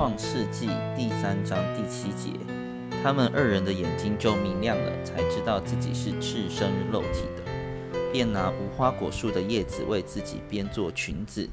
创世纪第三章第七节，他们二人的眼睛就明亮了，才知道自己是赤身肉体的，便拿无花果树的叶子为自己编做裙子。